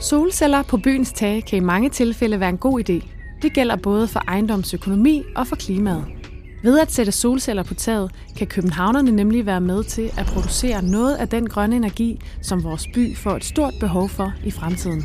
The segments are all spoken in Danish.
Solceller på byens tage kan i mange tilfælde være en god idé. Det gælder både for ejendomsøkonomi og for klimaet. Ved at sætte solceller på taget, kan københavnerne nemlig være med til at producere noget af den grønne energi, som vores by får et stort behov for i fremtiden.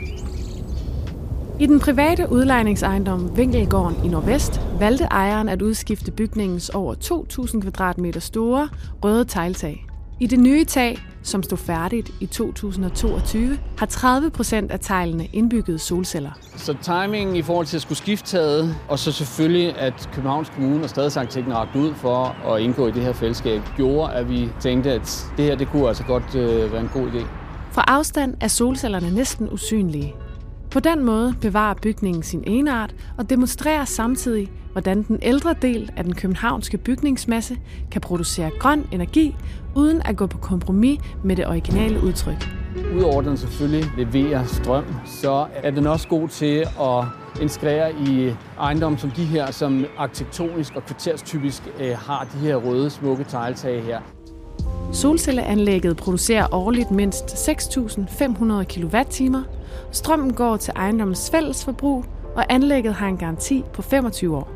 I den private udlejningsejendom Vinkelgården i Nordvest valgte ejeren at udskifte bygningens over 2.000 kvadratmeter store røde tegltag. I det nye tag, som stod færdigt i 2022, har 30 procent af teglene indbygget solceller. Så timingen i forhold til at skulle skifte taget, og så selvfølgelig, at Københavns Kommune og Stadsarkitekten rakte ud for at indgå i det her fællesskab, gjorde, at vi tænkte, at det her det kunne altså godt øh, være en god idé. Fra afstand er solcellerne næsten usynlige. På den måde bevarer bygningen sin enart og demonstrerer samtidig, hvordan den ældre del af den københavnske bygningsmasse kan producere grøn energi uden at gå på kompromis med det originale udtryk. Udover den selvfølgelig leverer strøm, så er den også god til at integrere i ejendomme som de her, som arkitektonisk og kvarterstypisk øh, har de her røde, smukke tegltage her. Solcelleanlægget producerer årligt mindst 6.500 kWh. Strømmen går til ejendommens fælles forbrug, og anlægget har en garanti på 25 år.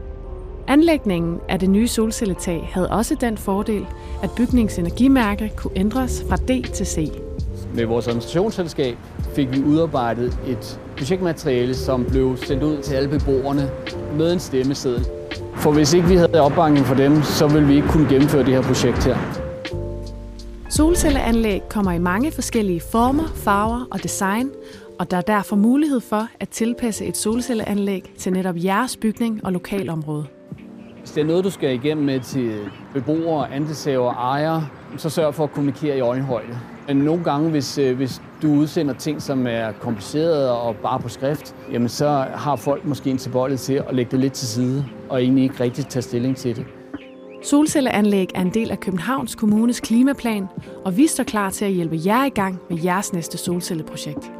Anlægningen af det nye solcelletag havde også den fordel, at bygningsenergimærke kunne ændres fra D til C. Med vores administrationsselskab fik vi udarbejdet et projektmateriale, som blev sendt ud til alle beboerne med en stemmeseddel. For hvis ikke vi havde opbakning for dem, så ville vi ikke kunne gennemføre det her projekt her. Solcelleanlæg kommer i mange forskellige former, farver og design, og der er derfor mulighed for at tilpasse et solcelleanlæg til netop jeres bygning og lokalområde. Hvis det er noget, du skal igennem med til beboere, andelshaver og ejere, så sørg for at kommunikere i øjenhøjde. Men nogle gange, hvis, øh, hvis du udsender ting, som er komplicerede og bare på skrift, jamen så har folk måske en tilbøjelighed til at lægge det lidt til side og egentlig ikke rigtig tage stilling til det. Solcelleanlæg er en del af Københavns Kommunes klimaplan, og vi står klar til at hjælpe jer i gang med jeres næste solcelleprojekt.